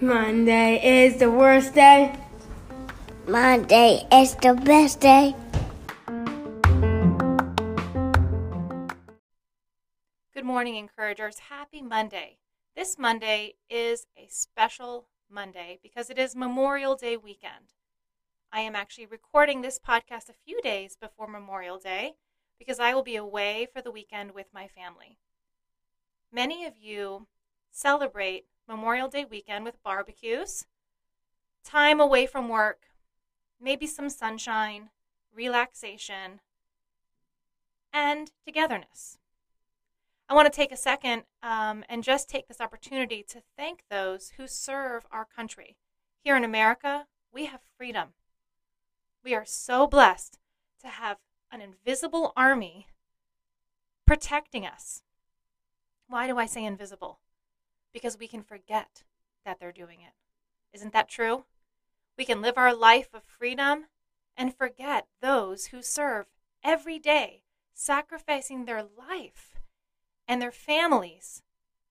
Monday is the worst day. Monday is the best day. Good morning, encouragers. Happy Monday. This Monday is a special Monday because it is Memorial Day weekend. I am actually recording this podcast a few days before Memorial Day because I will be away for the weekend with my family. Many of you celebrate Memorial Day weekend with barbecues, time away from work, maybe some sunshine, relaxation, and togetherness. I want to take a second um, and just take this opportunity to thank those who serve our country. Here in America, we have freedom. We are so blessed to have an invisible army protecting us. Why do I say invisible? Because we can forget that they're doing it. Isn't that true? We can live our life of freedom and forget those who serve every day, sacrificing their life and their families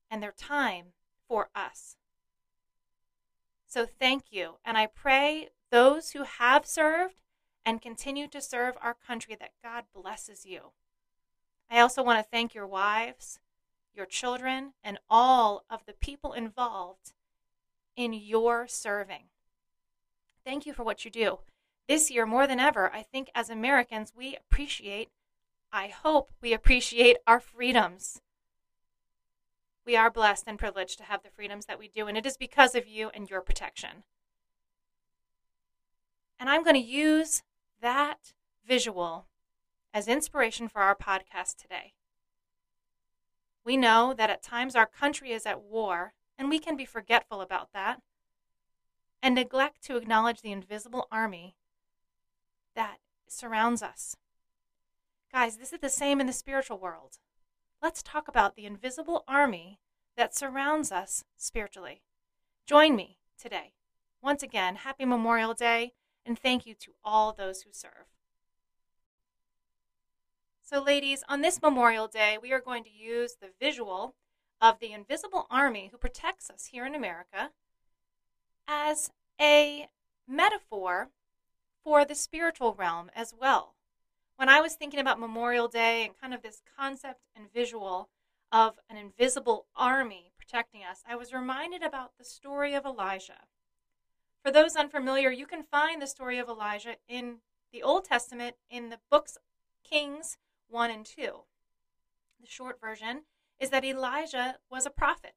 and their time for us. So thank you. And I pray those who have served and continue to serve our country that God blesses you. I also want to thank your wives your children, and all of the people involved in your serving. Thank you for what you do. This year, more than ever, I think as Americans, we appreciate, I hope we appreciate our freedoms. We are blessed and privileged to have the freedoms that we do, and it is because of you and your protection. And I'm going to use that visual as inspiration for our podcast today. We know that at times our country is at war, and we can be forgetful about that and neglect to acknowledge the invisible army that surrounds us. Guys, this is the same in the spiritual world. Let's talk about the invisible army that surrounds us spiritually. Join me today. Once again, happy Memorial Day, and thank you to all those who serve. So, ladies, on this Memorial Day, we are going to use the visual of the invisible army who protects us here in America as a metaphor for the spiritual realm as well. When I was thinking about Memorial Day and kind of this concept and visual of an invisible army protecting us, I was reminded about the story of Elijah. For those unfamiliar, you can find the story of Elijah in the Old Testament in the books Kings 1 and 2. The short version is that Elijah was a prophet.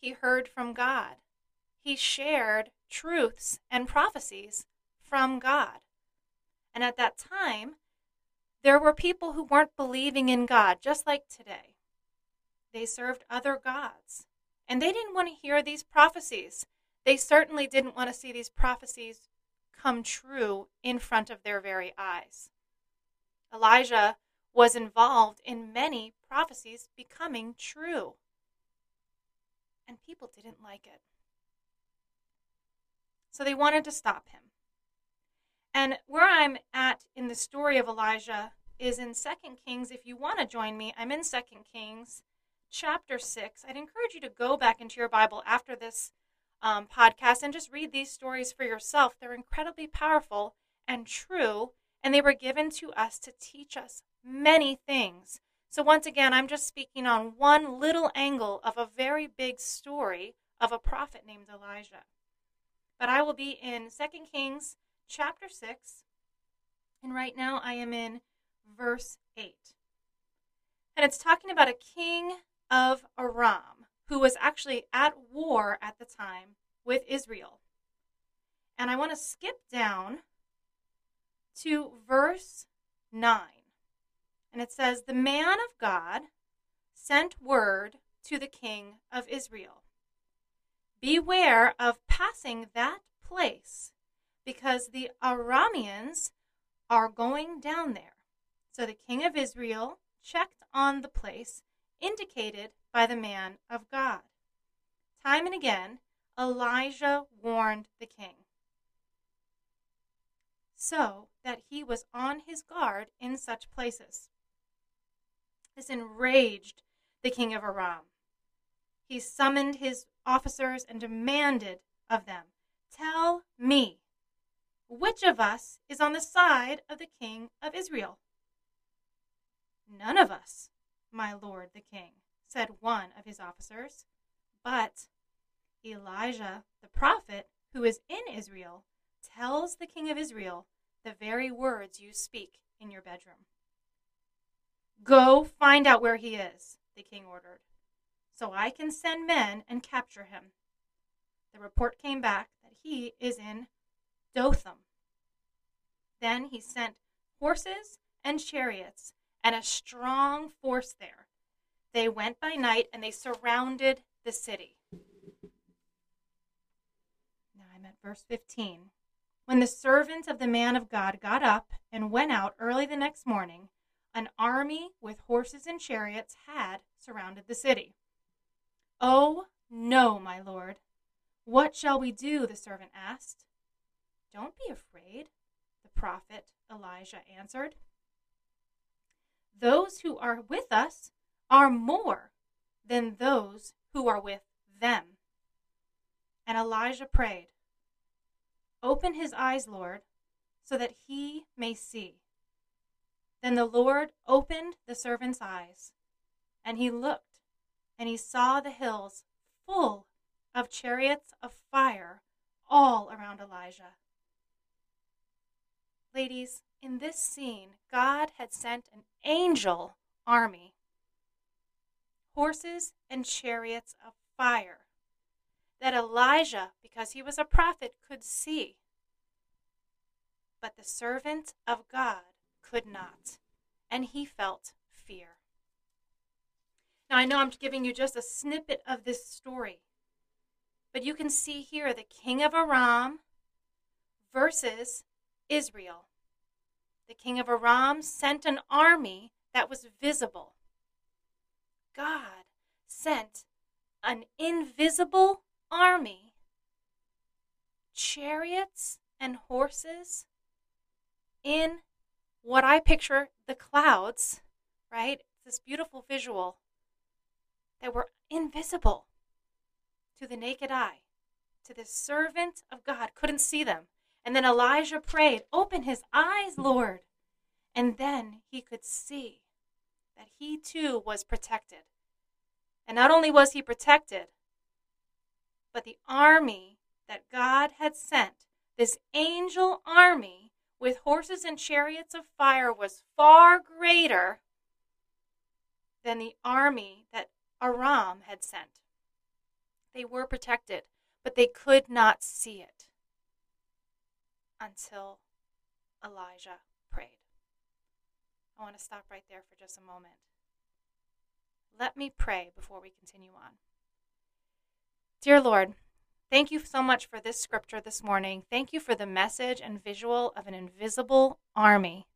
He heard from God. He shared truths and prophecies from God. And at that time, there were people who weren't believing in God, just like today. They served other gods. And they didn't want to hear these prophecies. They certainly didn't want to see these prophecies come true in front of their very eyes. Elijah was involved in many prophecies becoming true. And people didn't like it. So they wanted to stop him. And where I'm at in the story of Elijah is in 2 Kings. If you want to join me, I'm in 2 Kings chapter 6. I'd encourage you to go back into your Bible after this um, podcast and just read these stories for yourself. They're incredibly powerful and true and they were given to us to teach us many things. So, once again, I'm just speaking on one little angle of a very big story of a prophet named Elijah. But I will be in 2 Kings chapter 6, and right now I am in verse 8. And it's talking about a king of Aram who was actually at war at the time with Israel. And I want to skip down to verse 9. And it says, The man of God sent word to the king of Israel Beware of passing that place, because the Arameans are going down there. So the king of Israel checked on the place indicated by the man of God. Time and again, Elijah warned the king so that he was on his guard in such places. This enraged the king of Aram. He summoned his officers and demanded of them, Tell me, which of us is on the side of the king of Israel? None of us, my lord the king, said one of his officers. But Elijah the prophet, who is in Israel, tells the king of Israel the very words you speak in your bedroom. Go find out where he is, the king ordered, so I can send men and capture him. The report came back that he is in Dothan. Then he sent horses and chariots and a strong force there. They went by night and they surrounded the city. Now I'm at verse 15. When the servant of the man of God got up and went out early the next morning, an army with horses and chariots had surrounded the city. Oh, no, my lord. What shall we do? the servant asked. Don't be afraid, the prophet Elijah answered. Those who are with us are more than those who are with them. And Elijah prayed, Open his eyes, Lord, so that he may see. Then the Lord opened the servant's eyes, and he looked, and he saw the hills full of chariots of fire all around Elijah. Ladies, in this scene, God had sent an angel army, horses and chariots of fire, that Elijah, because he was a prophet, could see. But the servant of God could not, and he felt fear. Now, I know I'm giving you just a snippet of this story, but you can see here the king of Aram versus Israel. The king of Aram sent an army that was visible. God sent an invisible army, chariots and horses in what I picture the clouds, right? This beautiful visual that were invisible to the naked eye, to the servant of God, couldn't see them. And then Elijah prayed, Open his eyes, Lord. And then he could see that he too was protected. And not only was he protected, but the army that God had sent, this angel army with horses and chariots of fire, was far greater than the army that Aram had sent. They were protected, but they could not see it until Elijah prayed. I want to stop right there for just a moment. Let me pray before we continue on. Dear Lord, thank you so much for this scripture this morning. Thank you for the message and visual of an invisible army.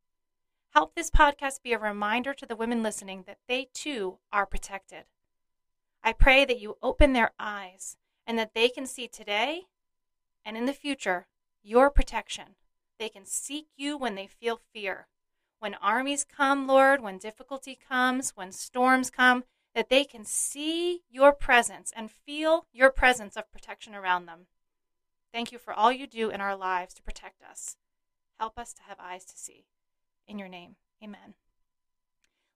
Help this podcast be a reminder to the women listening that they too are protected. I pray that you open their eyes and that they can see today and in the future your protection. They can seek you when they feel fear. When armies come, Lord, when difficulty comes, when storms come, that they can see your presence and feel your presence of protection around them. Thank you for all you do in our lives to protect us. Help us to have eyes to see. In your name, amen.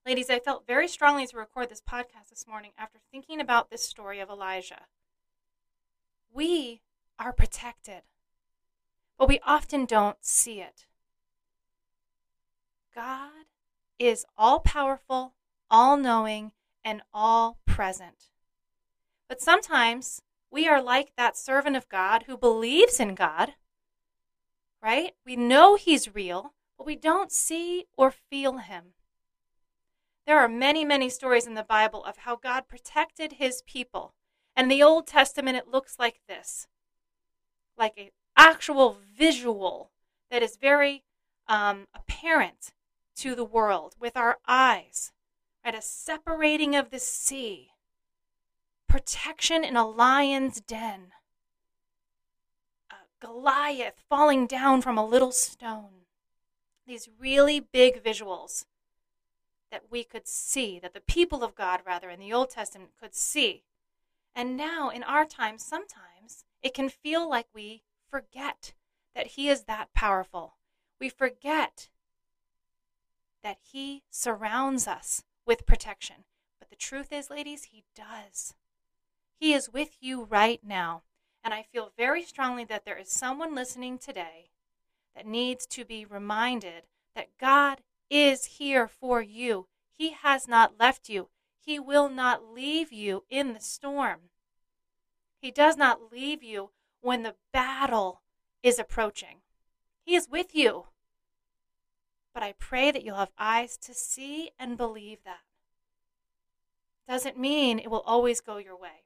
Ladies, I felt very strongly to record this podcast this morning after thinking about this story of Elijah. We are protected but we often don't see it. God is all powerful, all knowing, and all present. But sometimes we are like that servant of God who believes in God, right? We know He's real, but we don't see or feel Him. There are many, many stories in the Bible of how God protected His people. And the Old Testament, it looks like this like a actual visual that is very um, apparent to the world with our eyes, right? A separating of the sea, protection in a lion's den, a Goliath falling down from a little stone. These really big visuals that we could see, that the people of God, rather, in the Old Testament could see. And now, in our time, sometimes it can feel like we forget that He is that powerful. We forget that He surrounds us with protection. But the truth is, ladies, He does. He is with you right now. And I feel very strongly that there is someone listening today that needs to be reminded that God is here for you. He has not left you. He will not leave you in the storm. He does not leave you when the battle is approaching. He is with you. But I pray that you'll have eyes to see and believe that. Doesn't mean it will always go your way.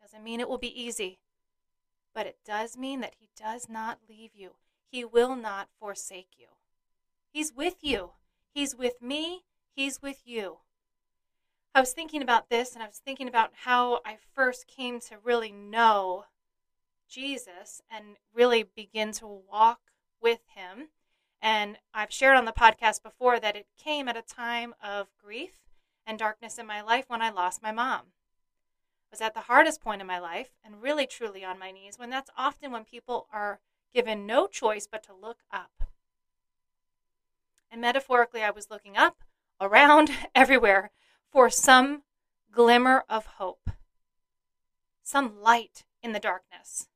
Doesn't mean it will be easy. But it does mean that He does not leave you. He will not forsake you. He's with you. He's with me. He's with you. I was thinking about this and I was thinking about how I first came to really know Jesus and really begin to walk with him. And I've shared on the podcast before that it came at a time of grief and darkness in my life when I lost my mom. I was at the hardest point in my life and really truly on my knees when that's often when people are given no choice but to look up. And metaphorically, I was looking up, around, everywhere for some glimmer of hope, some light in the darkness.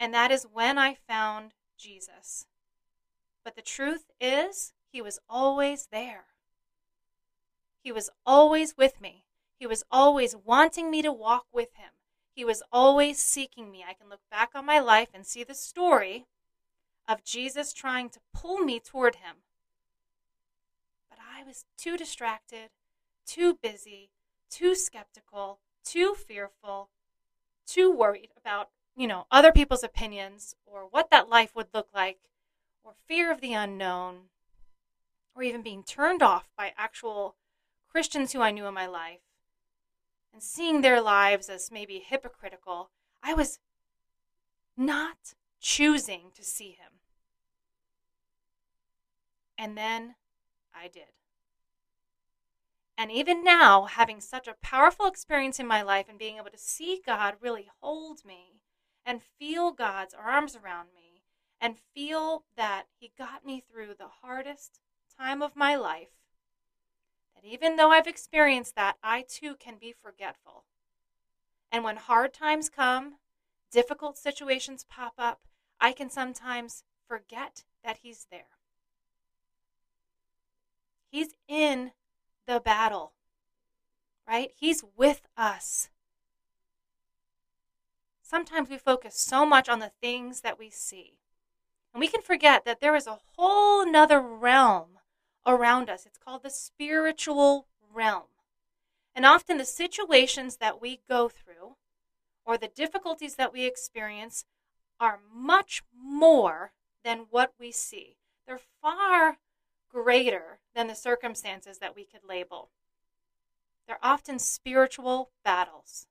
And that is when I found Jesus. But the truth is, he was always there. He was always with me. He was always wanting me to walk with him. He was always seeking me. I can look back on my life and see the story of Jesus trying to pull me toward him. But I was too distracted, too busy, too skeptical, too fearful, too worried about, you know, other people's opinions or what that life would look like, or fear of the unknown, or even being turned off by actual Christians who I knew in my life and seeing their lives as maybe hypocritical. I was not choosing to see him. And then I did. And even now, having such a powerful experience in my life and being able to see God really hold me and feel God's arms around me and feel that He got me through the hardest time of my life, that even though I've experienced that, I too can be forgetful. And when hard times come, difficult situations pop up, I can sometimes forget that He's there. He's in the battle, right? He's with us. Sometimes we focus so much on the things that we see. And we can forget that there is a whole nother realm around us. It's called the spiritual realm. And often the situations that we go through or the difficulties that we experience are much more than what we see. They're far greater than the circumstances that we could label. They're often spiritual battles.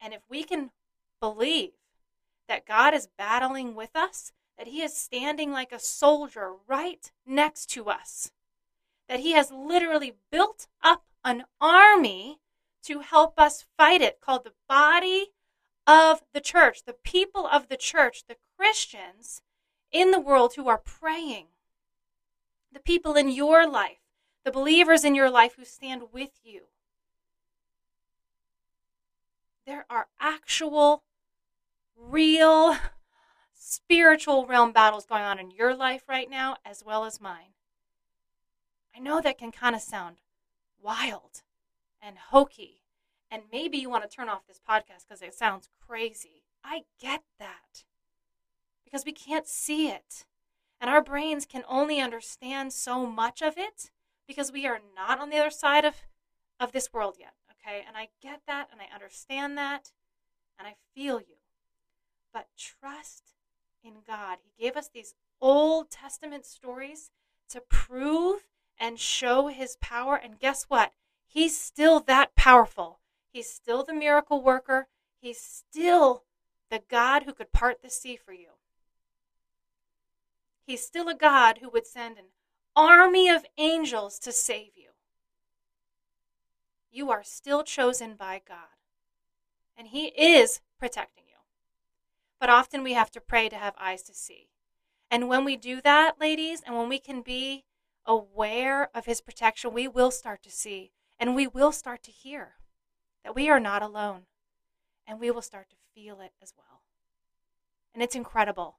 And if we can believe that God is battling with us, that He is standing like a soldier right next to us, that He has literally built up an army to help us fight it, called the body of the church, the people of the church, the Christians in the world who are praying, the people in your life, the believers in your life who stand with you. There are actual, real, spiritual realm battles going on in your life right now, as well as mine. I know that can kind of sound wild and hokey, and maybe you want to turn off this podcast because it sounds crazy. I get that because we can't see it. And our brains can only understand so much of it because we are not on the other side of, of this world yet. Okay. And I get that and I understand that and I feel you. But trust in God. He gave us these Old Testament stories to prove and show his power. And guess what? He's still that powerful. He's still the miracle worker. He's still the God who could part the sea for you. He's still a God who would send an army of angels to save you. you are still chosen by God. And He is protecting. But often we have to pray to have eyes to see. And when we do that, ladies, and when we can be aware of His protection, we will start to see and we will start to hear that we are not alone. And we will start to feel it as well. And it's incredible.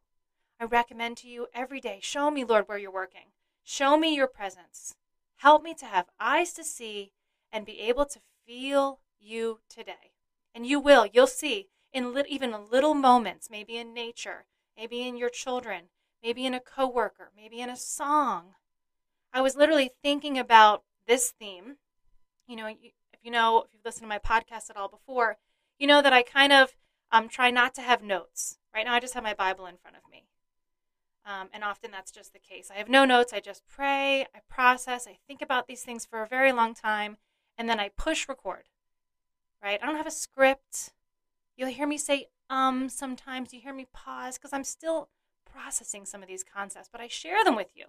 I recommend to you every day show me, Lord, where you're working. Show me your presence. Help me to have eyes to see and be able to feel you today. And you will, you'll see in li- even little moments, maybe in nature, maybe in your children, maybe in a coworker, maybe in a song. I was literally thinking about this theme. You know, if you know, if you've listened to my podcast at all before, you know that I kind of um, try not to have notes. Right now, I just have my Bible in front of me. Um, and often that's just the case. I have no notes. I just pray, I process, I think about these things for a very long time, and then I push record. Right? I don't have a script. You'll hear me say um sometimes. You hear me pause because I'm still processing some of these concepts, but I share them with you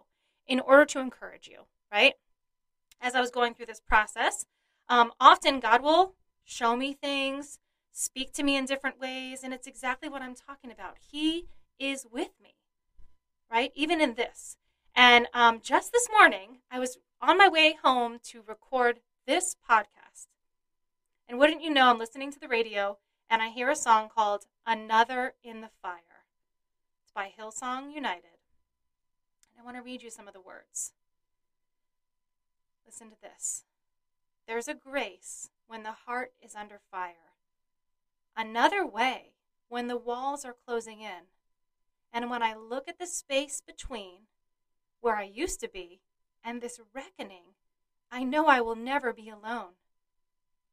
in order to encourage you. Right? As I was going through this process, um, often God will show me things, speak to me in different ways, and it's exactly what I'm talking about. He is with me right? Even in this. And um, just this morning, I was on my way home to record this podcast. And wouldn't you know, I'm listening to the radio and I hear a song called Another in the Fire. It's by Hillsong United. And I want to read you some of the words. Listen to this. There's a grace when the heart is under fire, another way when the walls are closing in and when I look at the space between where I used to be and this reckoning, I know I will never be alone.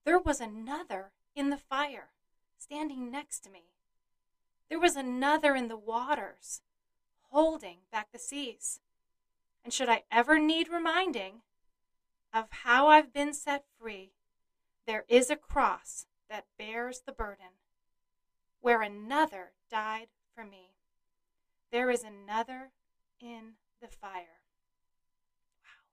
There was another in the fire, standing next to me. There was another in the waters, holding back the seas. And should I ever need reminding of how I've been set free, there is a cross that bears the burden, where another died for me. There is another in the fire. Wow.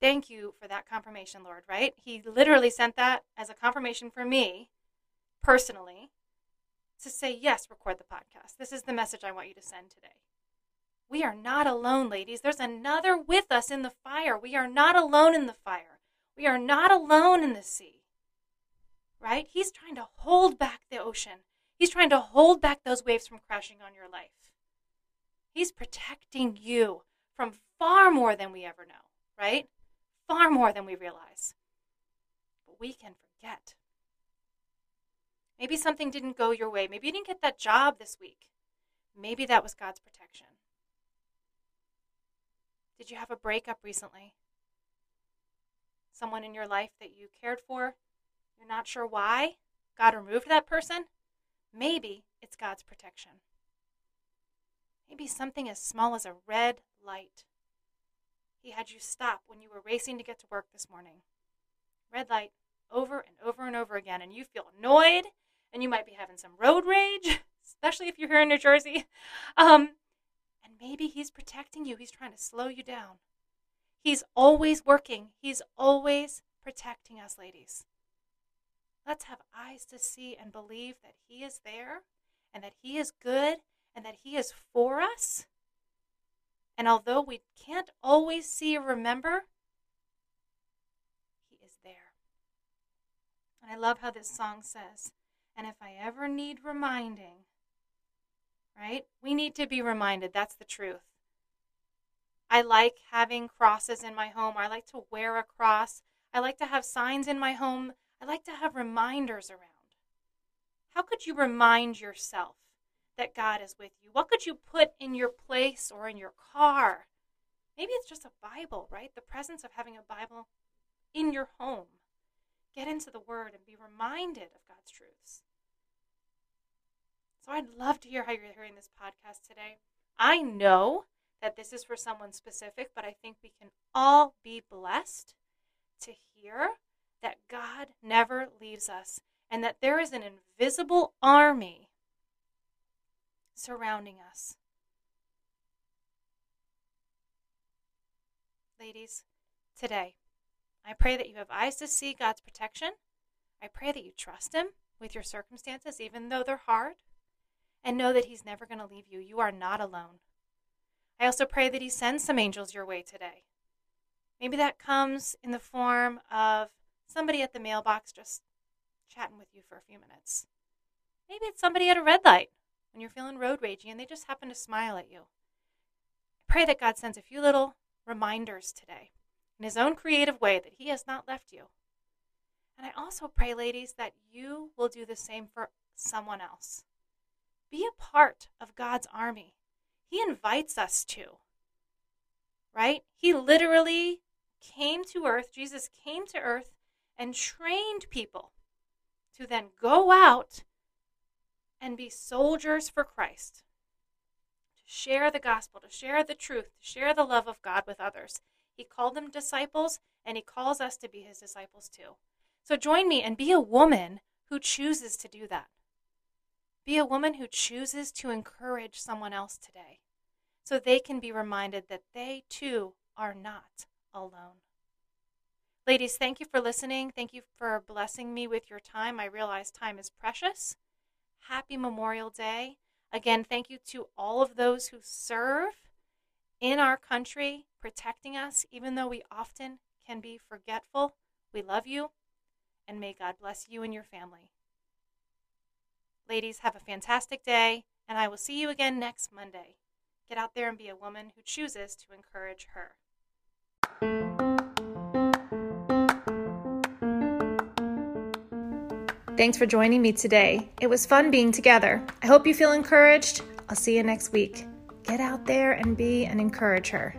Thank you for that confirmation, Lord, right? He literally sent that as a confirmation for me personally to say, yes, record the podcast. This is the message I want you to send today. We are not alone, ladies. There's another with us in the fire. We are not alone in the fire. We are not alone in the sea. Right? He's trying to hold back the ocean. He's trying to hold back those waves from crashing on your life. He's protecting you from far more than we ever know, right? Far more than we realize. But we can forget. Maybe something didn't go your way. Maybe you didn't get that job this week. Maybe that was God's protection. Did you have a breakup recently? Someone in your life that you cared for? You're not sure why God removed that person? Maybe it's God's protection. Maybe something as small as a red light. He had you stop when you were racing to get to work this morning. Red light over and over and over again, and you feel annoyed, and you might be having some road rage, especially if you're here in New Jersey. Um, and maybe he's protecting you, he's trying to slow you down. He's always working, he's always protecting us, ladies. Let's have eyes to see and believe that he is there and that he is good and that He is for us. And although we can't always see or remember, He is there. And I love how this song says, and if I ever need reminding, right? We need to be reminded. That's the truth. I like having crosses in my home. I like to wear a cross. I like to have signs in my home. I like to have reminders around. How could you remind yourself that God is with you? What could you put in your place or in your car? Maybe it's just a Bible, right? The presence of having a Bible in your home. Get into the Word and be reminded of God's truths. So I'd love to hear how you're hearing this podcast today. I know that this is for someone specific, but I think we can all be blessed to hear that God never leaves us and that there is an invisible army surrounding us. Ladies, today, I pray that you have eyes to see God's protection. I pray that you trust Him with your circumstances, even though they're hard, and know that He's never going to leave you. You are not alone. I also pray that He sends some angels your way today. Maybe that comes in the form of somebody at the mailbox just chatting with you for a few minutes. Maybe it's somebody at a red light when you're feeling road ragey and they just happen to smile at you. I pray that God sends a few little reminders today in His own creative way that He has not left you. And I also pray, ladies, that you will do the same for someone else. Be a part of God's army. He invites us to, right? He literally came to earth, Jesus came to earth and trained people to then go out and be soldiers for Christ, to share the gospel, to share the truth, to share the love of God with others. He called them disciples, and He calls us to be His disciples too. So join me and be a woman who chooses to do that. Be a woman who chooses to encourage someone else today so they can be reminded that they too are not alone. Ladies, thank you for listening. Thank you for blessing me with your time. I realize time is precious. Happy Memorial Day. Again, thank you to all of those who serve in our country, protecting us, even though we often can be forgetful. We love you, and may God bless you and your family. Ladies, have a fantastic day, and I will see you again next Monday. Get out there and be a woman who chooses to encourage her. Thanks for joining me today. It was fun being together. I hope you feel encouraged. I'll see you next week. Get out there and be an encourager.